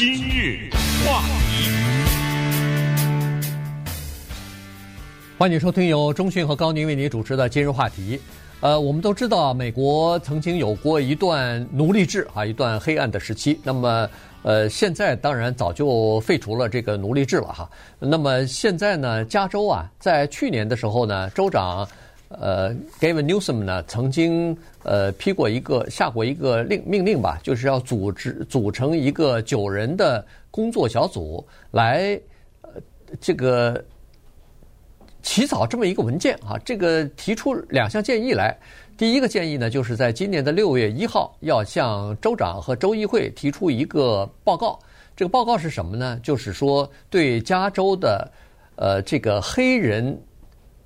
今日话题，欢迎收听由中讯和高宁为您主持的今日话题。呃，我们都知道，美国曾经有过一段奴隶制啊，一段黑暗的时期。那么，呃，现在当然早就废除了这个奴隶制了哈。那么现在呢，加州啊，在去年的时候呢，州长。呃，Gavin Newsom 呢，曾经呃批过一个下过一个令命令吧，就是要组织组成一个九人的工作小组来呃这个起草这么一个文件啊，这个提出两项建议来。第一个建议呢，就是在今年的六月一号要向州长和州议会提出一个报告。这个报告是什么呢？就是说对加州的呃这个黑人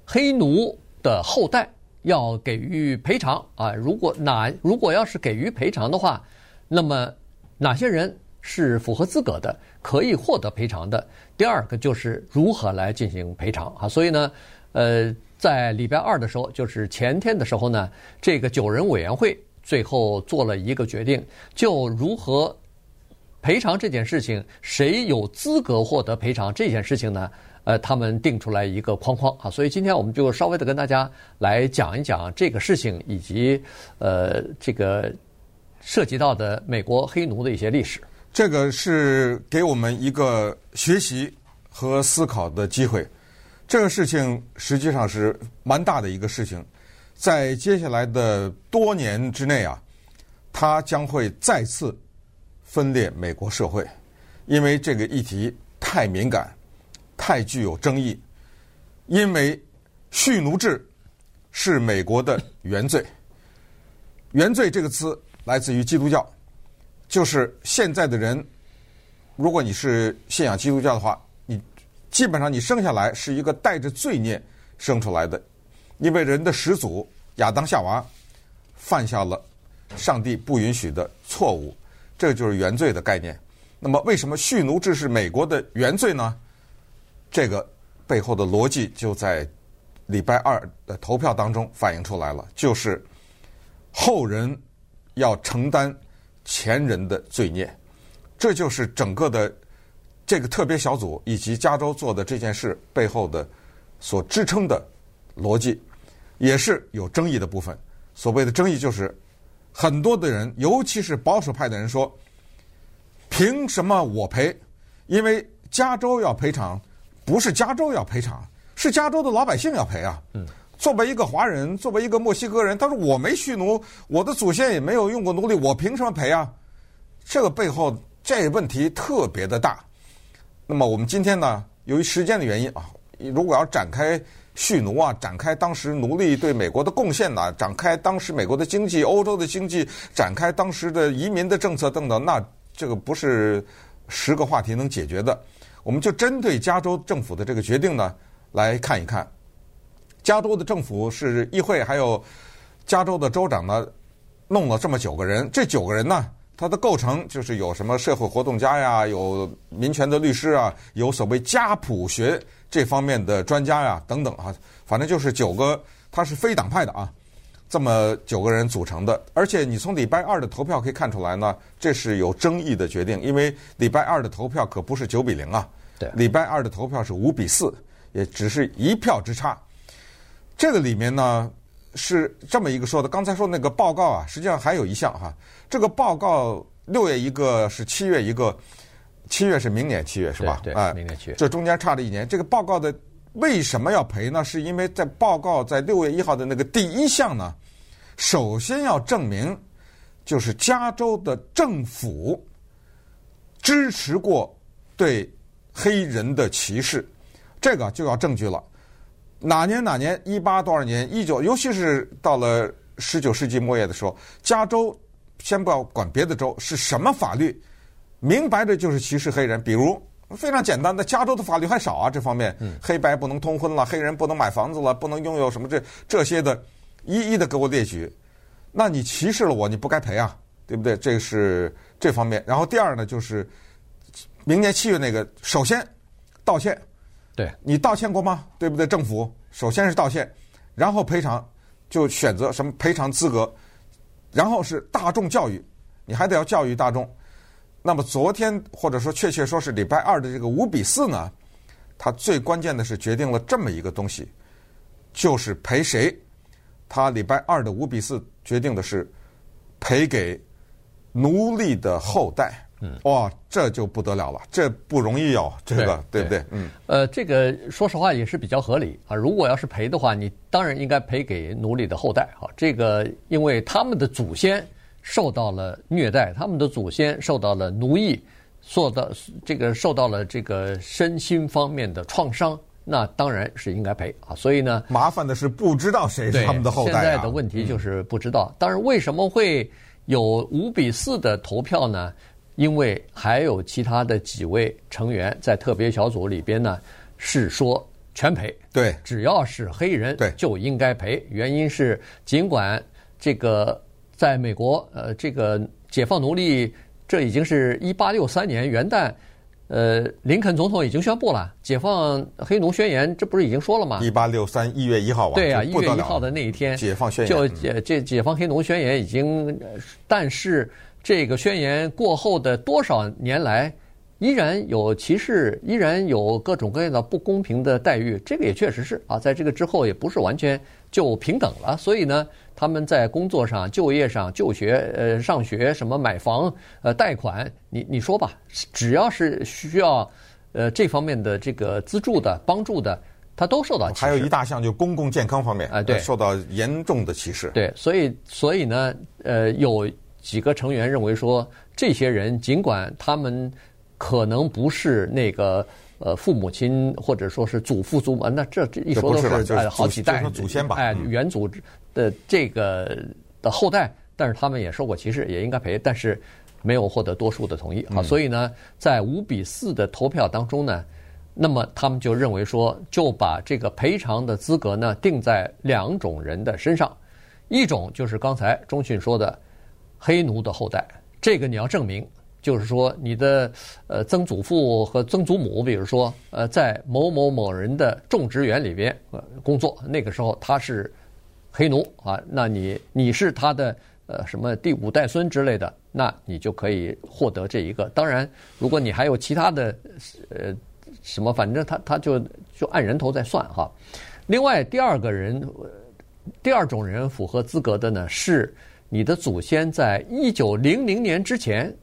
黑奴。的后代要给予赔偿啊！如果哪如果要是给予赔偿的话，那么哪些人是符合资格的，可以获得赔偿的？第二个就是如何来进行赔偿啊！所以呢，呃，在礼拜二的时候，就是前天的时候呢，这个九人委员会最后做了一个决定，就如何赔偿这件事情，谁有资格获得赔偿这件事情呢？呃，他们定出来一个框框啊，所以今天我们就稍微的跟大家来讲一讲这个事情，以及呃，这个涉及到的美国黑奴的一些历史。这个是给我们一个学习和思考的机会。这个事情实际上是蛮大的一个事情，在接下来的多年之内啊，它将会再次分裂美国社会，因为这个议题太敏感。太具有争议，因为蓄奴制是美国的原罪。原罪这个词来自于基督教，就是现在的人，如果你是信仰基督教的话，你基本上你生下来是一个带着罪孽生出来的，因为人的始祖亚当夏娃犯下了上帝不允许的错误，这就是原罪的概念。那么，为什么蓄奴制是美国的原罪呢？这个背后的逻辑就在礼拜二的投票当中反映出来了，就是后人要承担前人的罪孽，这就是整个的这个特别小组以及加州做的这件事背后的所支撑的逻辑，也是有争议的部分。所谓的争议就是很多的人，尤其是保守派的人说，凭什么我赔？因为加州要赔偿。不是加州要赔偿，是加州的老百姓要赔啊！嗯，作为一个华人，作为一个墨西哥人，他说我没蓄奴，我的祖先也没有用过奴隶，我凭什么赔啊？这个背后这问题特别的大。那么我们今天呢，由于时间的原因啊，如果要展开蓄奴啊，展开当时奴隶对美国的贡献呐，展开当时美国的经济、欧洲的经济，展开当时的移民的政策等等，那这个不是十个话题能解决的。我们就针对加州政府的这个决定呢，来看一看。加州的政府是议会，还有加州的州长呢，弄了这么九个人。这九个人呢，他的构成就是有什么社会活动家呀，有民权的律师啊，有所谓家谱学这方面的专家呀，等等啊，反正就是九个，他是非党派的啊。这么九个人组成的，而且你从礼拜二的投票可以看出来呢，这是有争议的决定，因为礼拜二的投票可不是九比零啊，对，礼拜二的投票是五比四，也只是一票之差。这个里面呢是这么一个说的，刚才说那个报告啊，实际上还有一项哈，这个报告六月一个是七月一个，七月是明年七月是吧？对，对，明年七月，这中间差了一年，这个报告的。为什么要赔呢？是因为在报告在六月一号的那个第一项呢，首先要证明，就是加州的政府支持过对黑人的歧视，这个就要证据了。哪年哪年？一八多少年？一九，尤其是到了十九世纪末叶的时候，加州先不要管别的州是什么法律，明白的就是歧视黑人，比如。非常简单的，加州的法律还少啊，这方面，黑白不能通婚了，黑人不能买房子了，不能拥有什么这这些的，一一的给我列举。那你歧视了我，你不该赔啊，对不对？这是这方面。然后第二呢，就是明年七月那个，首先道歉，对你道歉过吗？对不对？政府首先是道歉，然后赔偿，就选择什么赔偿资格，然后是大众教育，你还得要教育大众。那么昨天或者说确切说是礼拜二的这个五比四呢，它最关键的是决定了这么一个东西，就是赔谁。他礼拜二的五比四决定的是赔给奴隶的后代。嗯，哇，这就不得了了，这不容易哦，这个对，对不对？嗯，呃，这个说实话也是比较合理啊。如果要是赔的话，你当然应该赔给奴隶的后代啊。这个因为他们的祖先受到了虐待，他们的祖先受到了奴役，受到这个受到了这个身心方面的创伤，那当然是应该赔啊。所以呢，麻烦的是不知道谁是他们的后代啊。现在的问题就是不知道。当然，为什么会有五比四的投票呢？因为还有其他的几位成员在特别小组里边呢，是说全赔。对，只要是黑人，对，就应该赔。原因是尽管这个在美国，呃，这个解放奴隶，这已经是一八六三年元旦，呃，林肯总统已经宣布了解放黑奴宣言，这不是已经说了吗？一八六三一月一号，对啊，一月一号的那一天，解放宣言就解这解放黑奴宣言已经，但是。这个宣言过后的多少年来，依然有歧视，依然有各种各样的不公平的待遇。这个也确实是啊，在这个之后也不是完全就平等了。所以呢，他们在工作上、就业上、就学、呃、上学、什么买房、呃、贷款，你你说吧，只要是需要呃这方面的这个资助的、帮助的，他都受到歧视。还有一大项就公共健康方面啊，对，受到严重的歧视。对，所以所以呢，呃，有。几个成员认为说，这些人尽管他们可能不是那个呃父母亲或者说是祖父祖母，那这这一说都是哎好几代祖先吧，哎远祖的这个的后代，但是他们也受过歧视，也应该赔，但是没有获得多数的同意啊。所以呢，在五比四的投票当中呢，那么他们就认为说，就把这个赔偿的资格呢定在两种人的身上，一种就是刚才中讯说的。黑奴的后代，这个你要证明，就是说你的呃曾祖父和曾祖母，比如说呃在某某某人的种植园里边呃工作，那个时候他是黑奴啊，那你你是他的呃什么第五代孙之类的，那你就可以获得这一个。当然，如果你还有其他的呃什么，反正他他就就按人头再算哈。另外，第二个人，第二种人符合资格的呢是。你的祖先在一九零零年之前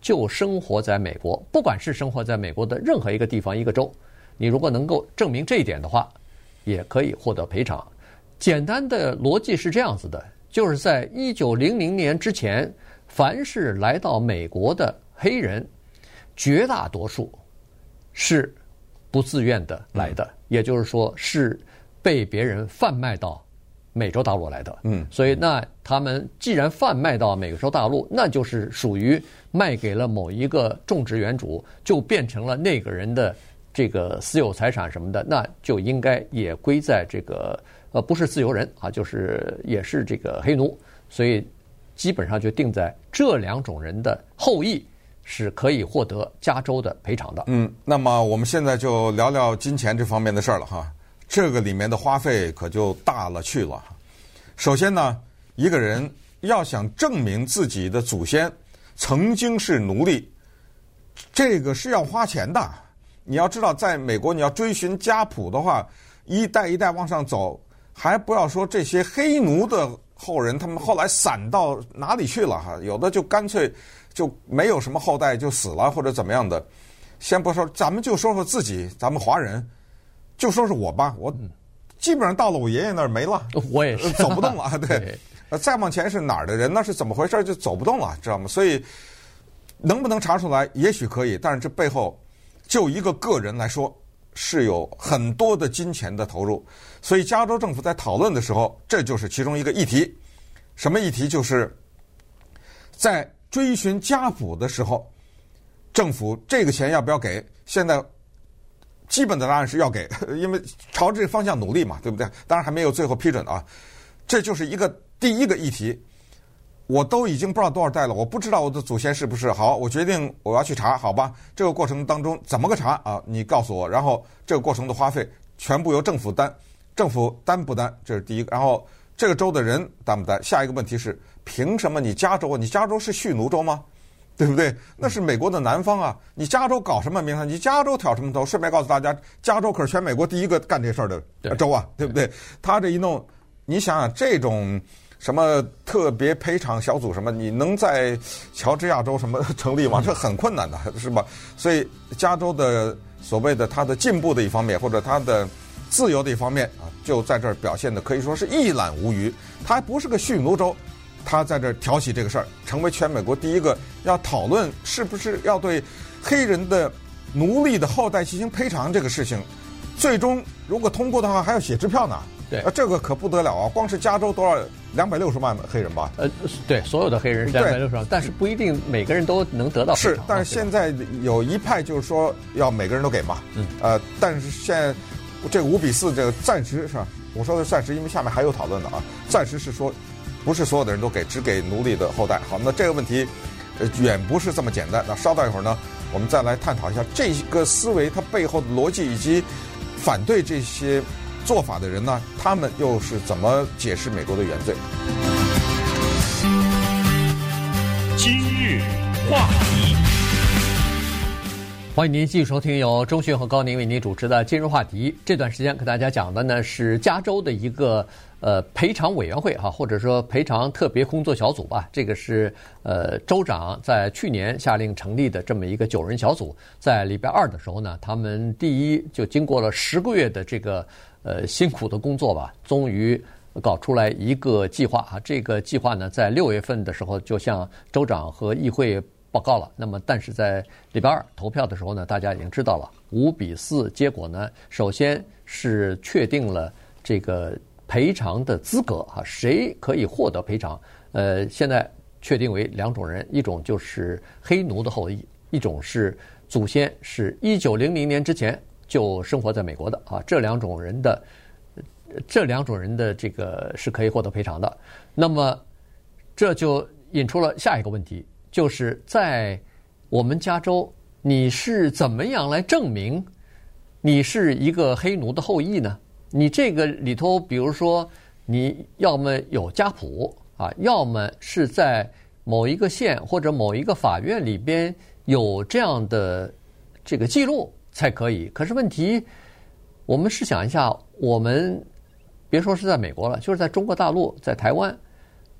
就生活在美国，不管是生活在美国的任何一个地方、一个州，你如果能够证明这一点的话，也可以获得赔偿。简单的逻辑是这样子的：就是在一九零零年之前，凡是来到美国的黑人，绝大多数是不自愿的来的，也就是说是被别人贩卖到。美洲大陆来的，嗯，所以那他们既然贩卖到美洲大陆，那就是属于卖给了某一个种植园主，就变成了那个人的这个私有财产什么的，那就应该也归在这个呃不是自由人啊，就是也是这个黑奴，所以基本上就定在这两种人的后裔是可以获得加州的赔偿的。嗯，那么我们现在就聊聊金钱这方面的事儿了哈。这个里面的花费可就大了去了。首先呢，一个人要想证明自己的祖先曾经是奴隶，这个是要花钱的。你要知道，在美国你要追寻家谱的话，一代一代往上走，还不要说这些黑奴的后人，他们后来散到哪里去了哈？有的就干脆就没有什么后代就死了或者怎么样的。先不说，咱们就说说自己，咱们华人。就说是我吧，我基本上到了我爷爷那儿没了，我也是走不动了。对，再往前是哪儿的人？那是怎么回事？就走不动了，知道吗？所以能不能查出来？也许可以，但是这背后就一个个人来说是有很多的金钱的投入。所以加州政府在讨论的时候，这就是其中一个议题。什么议题？就是在追寻家谱的时候，政府这个钱要不要给？现在。基本的答案是要给，因为朝这个方向努力嘛，对不对？当然还没有最后批准啊。这就是一个第一个议题。我都已经不知道多少代了，我不知道我的祖先是不是好。我决定我要去查，好吧？这个过程当中怎么个查啊？你告诉我。然后这个过程的花费全部由政府担，政府担不担？这是第一个。然后这个州的人担不担？下一个问题是，凭什么你加州？你加州是蓄奴州吗？对不对？那是美国的南方啊！你加州搞什么名堂？你加州挑什么头？顺便告诉大家，加州可是全美国第一个干这事儿的州啊，对不对？他这一弄，你想想这种什么特别赔偿小组什么，你能在乔治亚州什么成立吗？这很困难的，是吧？所以加州的所谓的它的进步的一方面，或者它的自由的一方面啊，就在这儿表现的可以说是一览无余。它还不是个蓄奴州。他在这儿挑起这个事儿，成为全美国第一个要讨论是不是要对黑人的奴隶的后代进行赔偿这个事情。最终如果通过的话，还要写支票呢。对，啊，这个可不得了啊！光是加州多少两百六十万黑人吧？呃，对，所有的黑人是两百六十万，但是不一定每个人都能得到。是，但是现在有一派就是说要每个人都给嘛。嗯。呃，但是现在这个五比四，这个暂时是吧？我说的暂时，因为下面还有讨论的啊。暂时是说。不是所有的人都给，只给奴隶的后代。好，那这个问题，呃，远不是这么简单。那稍待一会儿呢，我们再来探讨一下这个思维它背后的逻辑，以及反对这些做法的人呢，他们又是怎么解释美国的原罪？今日话题，欢迎您继续收听由中讯和高宁为您主持的《今日话题》。这段时间跟大家讲的呢是加州的一个。呃，赔偿委员会哈，或者说赔偿特别工作小组吧，这个是呃州长在去年下令成立的这么一个九人小组，在礼拜二的时候呢，他们第一就经过了十个月的这个呃辛苦的工作吧，终于搞出来一个计划啊。这个计划呢，在六月份的时候就向州长和议会报告了。那么，但是在礼拜二投票的时候呢，大家已经知道了五比四，结果呢，首先是确定了这个。赔偿的资格啊，谁可以获得赔偿？呃，现在确定为两种人，一种就是黑奴的后裔，一种是祖先是一九零零年之前就生活在美国的啊。这两种人的这两种人的这个是可以获得赔偿的。那么这就引出了下一个问题，就是在我们加州，你是怎么样来证明你是一个黑奴的后裔呢？你这个里头，比如说，你要么有家谱啊，要么是在某一个县或者某一个法院里边有这样的这个记录才可以。可是问题，我们试想一下，我们别说是在美国了，就是在中国大陆、在台湾，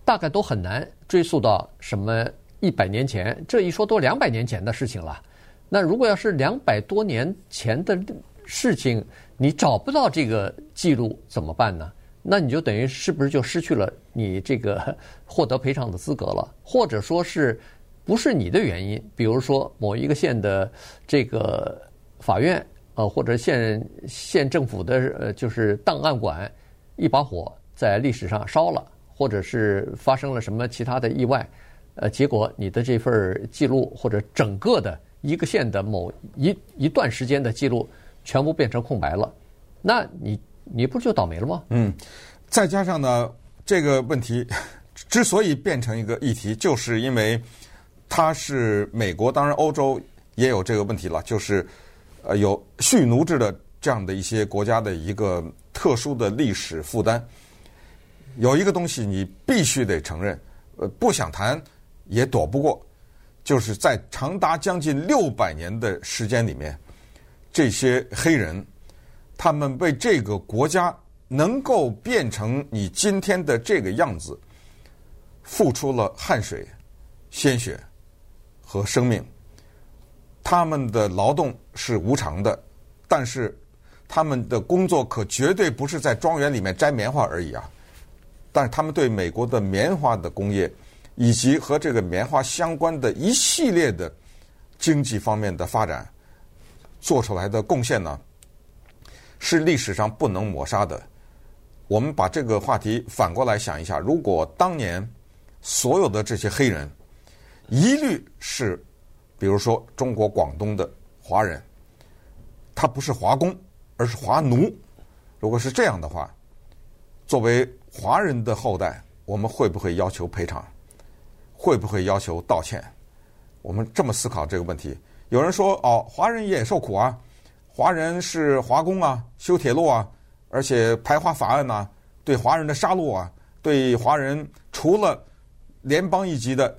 大概都很难追溯到什么一百年前。这一说都两百年前的事情了。那如果要是两百多年前的事情，你找不到这个记录怎么办呢？那你就等于是不是就失去了你这个 获得赔偿的资格了？或者说是不是你的原因？比如说某一个县的这个法院，呃，或者县县政府的呃，就是档案馆一把火在历史上烧了，或者是发生了什么其他的意外，呃，结果你的这份记录或者整个的一个县的某一一段时间的记录。全部变成空白了，那你你不就倒霉了吗？嗯，再加上呢，这个问题之所以变成一个议题，就是因为它是美国，当然欧洲也有这个问题了，就是呃有蓄奴制的这样的一些国家的一个特殊的历史负担。有一个东西你必须得承认，呃，不想谈也躲不过，就是在长达将近六百年的时间里面。这些黑人，他们为这个国家能够变成你今天的这个样子，付出了汗水、鲜血和生命。他们的劳动是无偿的，但是他们的工作可绝对不是在庄园里面摘棉花而已啊！但是他们对美国的棉花的工业，以及和这个棉花相关的一系列的经济方面的发展。做出来的贡献呢，是历史上不能抹杀的。我们把这个话题反过来想一下：如果当年所有的这些黑人一律是，比如说中国广东的华人，他不是华工，而是华奴。如果是这样的话，作为华人的后代，我们会不会要求赔偿？会不会要求道歉？我们这么思考这个问题。有人说：“哦，华人也受苦啊，华人是华工啊，修铁路啊，而且排华法案呐、对华人的杀戮啊，对华人除了联邦一级的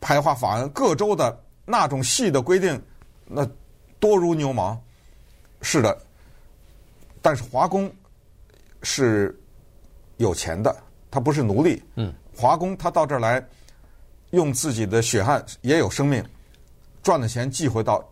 排华法案，各州的那种细的规定，那多如牛毛。是的，但是华工是有钱的，他不是奴隶。嗯，华工他到这儿来，用自己的血汗也有生命，赚的钱寄回到，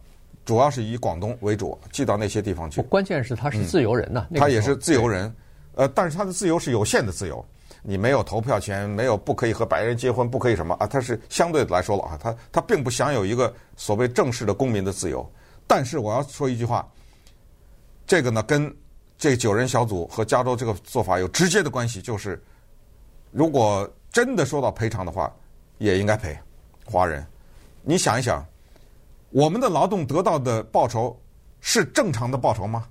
主要是以广东为主，寄到那些地方去。关键是他是自由人呐、啊，嗯、他也是自由人。呃，但是他的自由是有限的自由。你没有投票权，没有不可以和白人结婚，不可以什么啊？他是相对来说了啊，他他并不享有一个所谓正式的公民的自由。但是我要说一句话，这个呢跟这九人小组和加州这个做法有直接的关系，就是如果真的说到赔偿的话，也应该赔华人。你想一想，我们的劳动得到的报酬是正常的报酬吗？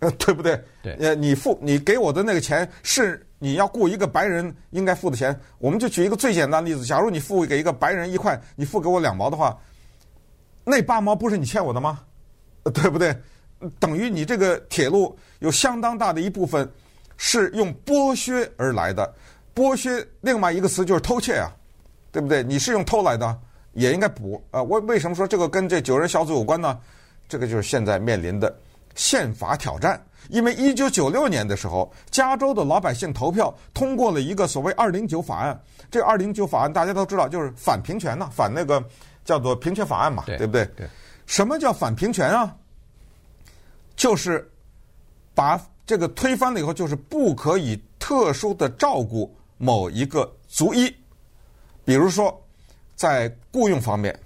呃，对不对？对。呃，你付你给我的那个钱是。你要雇一个白人应该付的钱，我们就举一个最简单的例子：假如你付给一个白人一块，你付给我两毛的话，那八毛不是你欠我的吗？对不对？等于你这个铁路有相当大的一部分是用剥削而来的，剥削另外一个词就是偷窃啊，对不对？你是用偷来的，也应该补啊。为为什么说这个跟这九人小组有关呢？这个就是现在面临的宪法挑战。因为一九九六年的时候，加州的老百姓投票通过了一个所谓“二零九法案”。这个“二零九法案”大家都知道，就是反平权呐，反那个叫做平权法案嘛，对，对不对？对。什么叫反平权啊？就是把这个推翻了以后，就是不可以特殊的照顾某一个族裔，比如说在雇佣方面，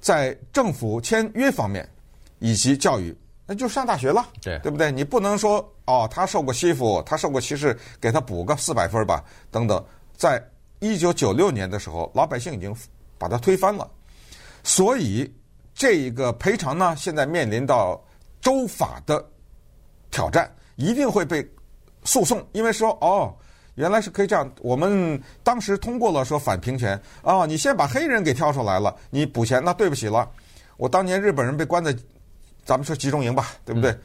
在政府签约方面，以及教育。那就上大学了，对对不对？你不能说哦，他受过欺负，他受过歧视，给他补个四百分吧，等等。在一九九六年的时候，老百姓已经把他推翻了，所以这一个赔偿呢，现在面临到州法的挑战，一定会被诉讼，因为说哦，原来是可以这样。我们当时通过了说反平权啊、哦，你先把黑人给挑出来了，你补钱，那对不起了，我当年日本人被关在。咱们说集中营吧，对不对？嗯、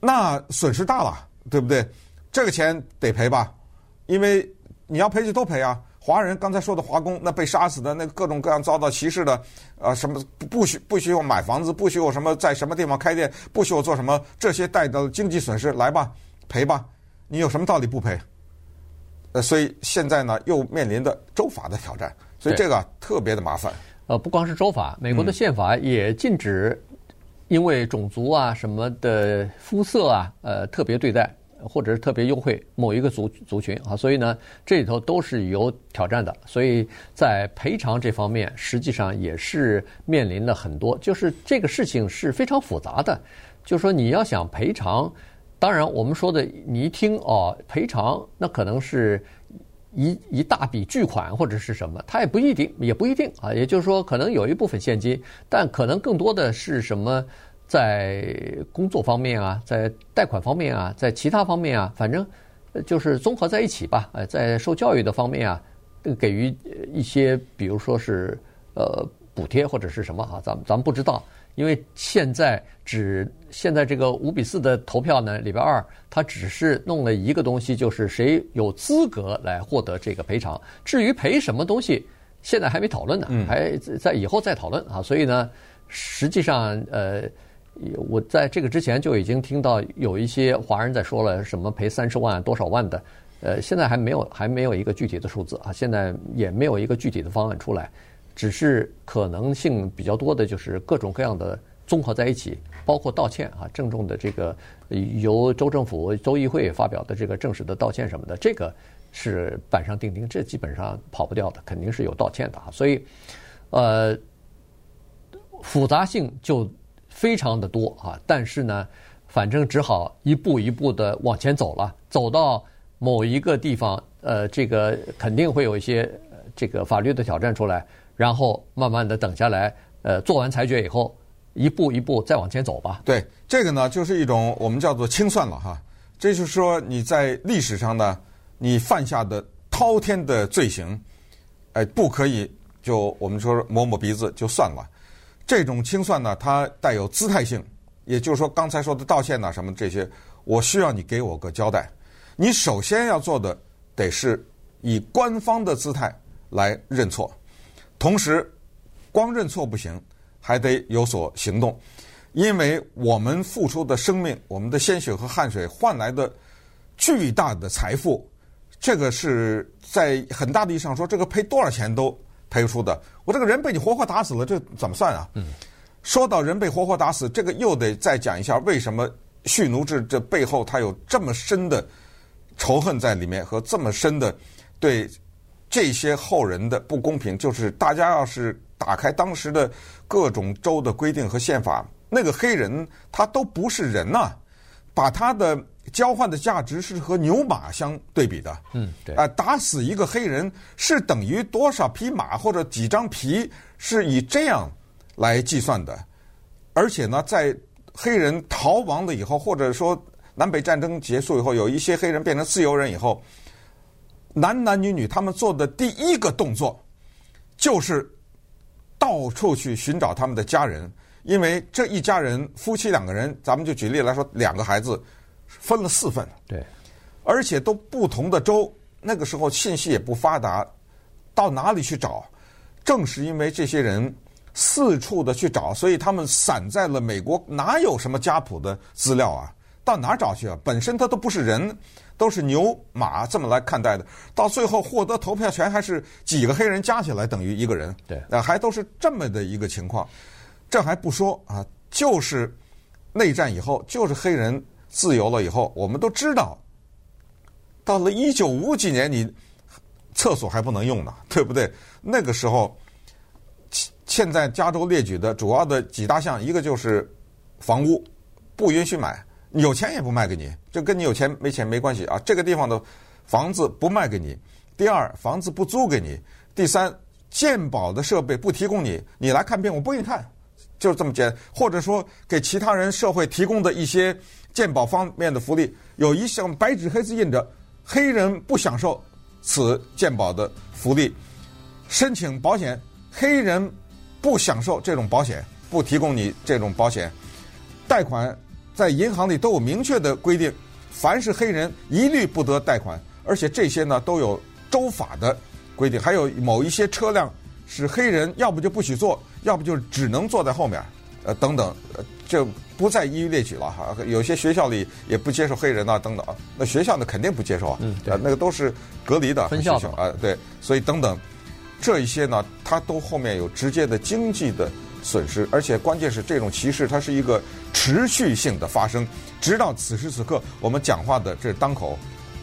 那损失大了，对不对？这个钱得赔吧，因为你要赔就都赔啊。华人刚才说的华工，那被杀死的，那各种各样遭到歧视的，呃，什么不许不许我买房子，不许我什么在什么地方开店，不许我做什么，这些带的经济损失，来吧，赔吧。你有什么道理不赔？呃，所以现在呢，又面临着州法的挑战，所以这个特别的麻烦。呃，不光是州法，美国的宪法也禁止。因为种族啊什么的肤色啊，呃，特别对待或者是特别优惠某一个族族群啊，所以呢，这里头都是有挑战的。所以在赔偿这方面，实际上也是面临了很多，就是这个事情是非常复杂的。就是说你要想赔偿，当然我们说的，你一听哦，赔偿那可能是。一一大笔巨款或者是什么，它也不一定，也不一定啊。也就是说，可能有一部分现金，但可能更多的是什么，在工作方面啊，在贷款方面啊，在其他方面啊，反正就是综合在一起吧。呃，在受教育的方面啊，给予一些，比如说是呃补贴或者是什么啊，咱们咱们不知道。因为现在只现在这个五比四的投票呢，礼拜二他只是弄了一个东西，就是谁有资格来获得这个赔偿。至于赔什么东西，现在还没讨论呢，还在以后再讨论啊。所以呢，实际上呃，我在这个之前就已经听到有一些华人在说了，什么赔三十万多少万的，呃，现在还没有还没有一个具体的数字啊，现在也没有一个具体的方案出来。只是可能性比较多的，就是各种各样的综合在一起，包括道歉啊，郑重的这个由州政府、州议会发表的这个正式的道歉什么的，这个是板上钉钉，这基本上跑不掉的，肯定是有道歉的啊。所以，呃，复杂性就非常的多啊。但是呢，反正只好一步一步的往前走了，走到某一个地方，呃，这个肯定会有一些这个法律的挑战出来。然后慢慢的等下来，呃，做完裁决以后，一步一步再往前走吧。对，这个呢，就是一种我们叫做清算了哈。这就是说你在历史上呢，你犯下的滔天的罪行，哎，不可以就我们说抹抹鼻子就算了。这种清算呢，它带有姿态性，也就是说刚才说的道歉呐什么这些，我需要你给我个交代。你首先要做的得是以官方的姿态来认错。同时，光认错不行，还得有所行动，因为我们付出的生命、我们的鲜血和汗水换来的巨大的财富，这个是在很大的意义上说，这个赔多少钱都赔不出的。我这个人被你活活打死了，这怎么算啊？嗯。说到人被活活打死，这个又得再讲一下为什么蓄奴制这背后它有这么深的仇恨在里面，和这么深的对这些后人的不公平。就是大家要是打开当时的各种州的规定和宪法，那个黑人他都不是人呐、啊，把他的交换的价值是和牛马相对比的。嗯，对。啊，打死一个黑人是等于多少匹马或者几张皮，是以这样。来计算的，而且呢，在黑人逃亡了以后，或者说南北战争结束以后，有一些黑人变成自由人以后，男男女女他们做的第一个动作，就是到处去寻找他们的家人，因为这一家人夫妻两个人，咱们就举例来说，两个孩子分了四份，对，而且都不同的州，那个时候信息也不发达，到哪里去找？正是因为这些人。四处的去找，所以他们散在了美国，哪有什么家谱的资料啊？到哪儿找去啊？本身他都不是人，都是牛马这么来看待的。到最后获得投票权，还是几个黑人加起来等于一个人，对，啊，还都是这么的一个情况。这还不说啊，就是内战以后，就是黑人自由了以后，我们都知道，到了一九五几年，你厕所还不能用呢，对不对？那个时候。现在加州列举的主要的几大项，一个就是房屋不允许买，有钱也不卖给你，这跟你有钱没钱没关系啊。这个地方的房子不卖给你。第二，房子不租给你。第三，鉴宝的设备不提供你，你来看病我不给你看，就是这么简单。或者说给其他人社会提供的一些鉴宝方面的福利，有一项白纸黑字印着，黑人不享受此鉴宝的福利，申请保险黑人。不享受这种保险，不提供你这种保险，贷款在银行里都有明确的规定，凡是黑人一律不得贷款，而且这些呢都有州法的规定，还有某一些车辆是黑人要不就不许坐，要不就只能坐在后面，呃等等，呃就不再一一列举了哈。有些学校里也不接受黑人啊等等，那学校呢肯定不接受啊，嗯，对，那个都是隔离的分校的啊，对，所以等等。这一些呢，它都后面有直接的经济的损失，而且关键是这种歧视，它是一个持续性的发生，直到此时此刻，我们讲话的这当口，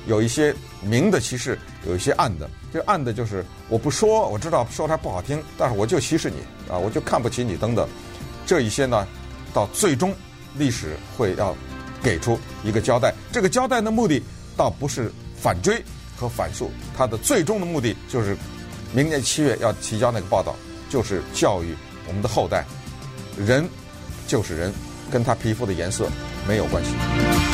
有一些明的歧视，有一些暗的。这暗的就是我不说，我知道说它不好听，但是我就歧视你啊，我就看不起你等等。这一些呢，到最终历史会要给出一个交代。这个交代的目的倒不是反追和反诉，它的最终的目的就是。明年七月要提交那个报道，就是教育我们的后代，人就是人，跟他皮肤的颜色没有关系。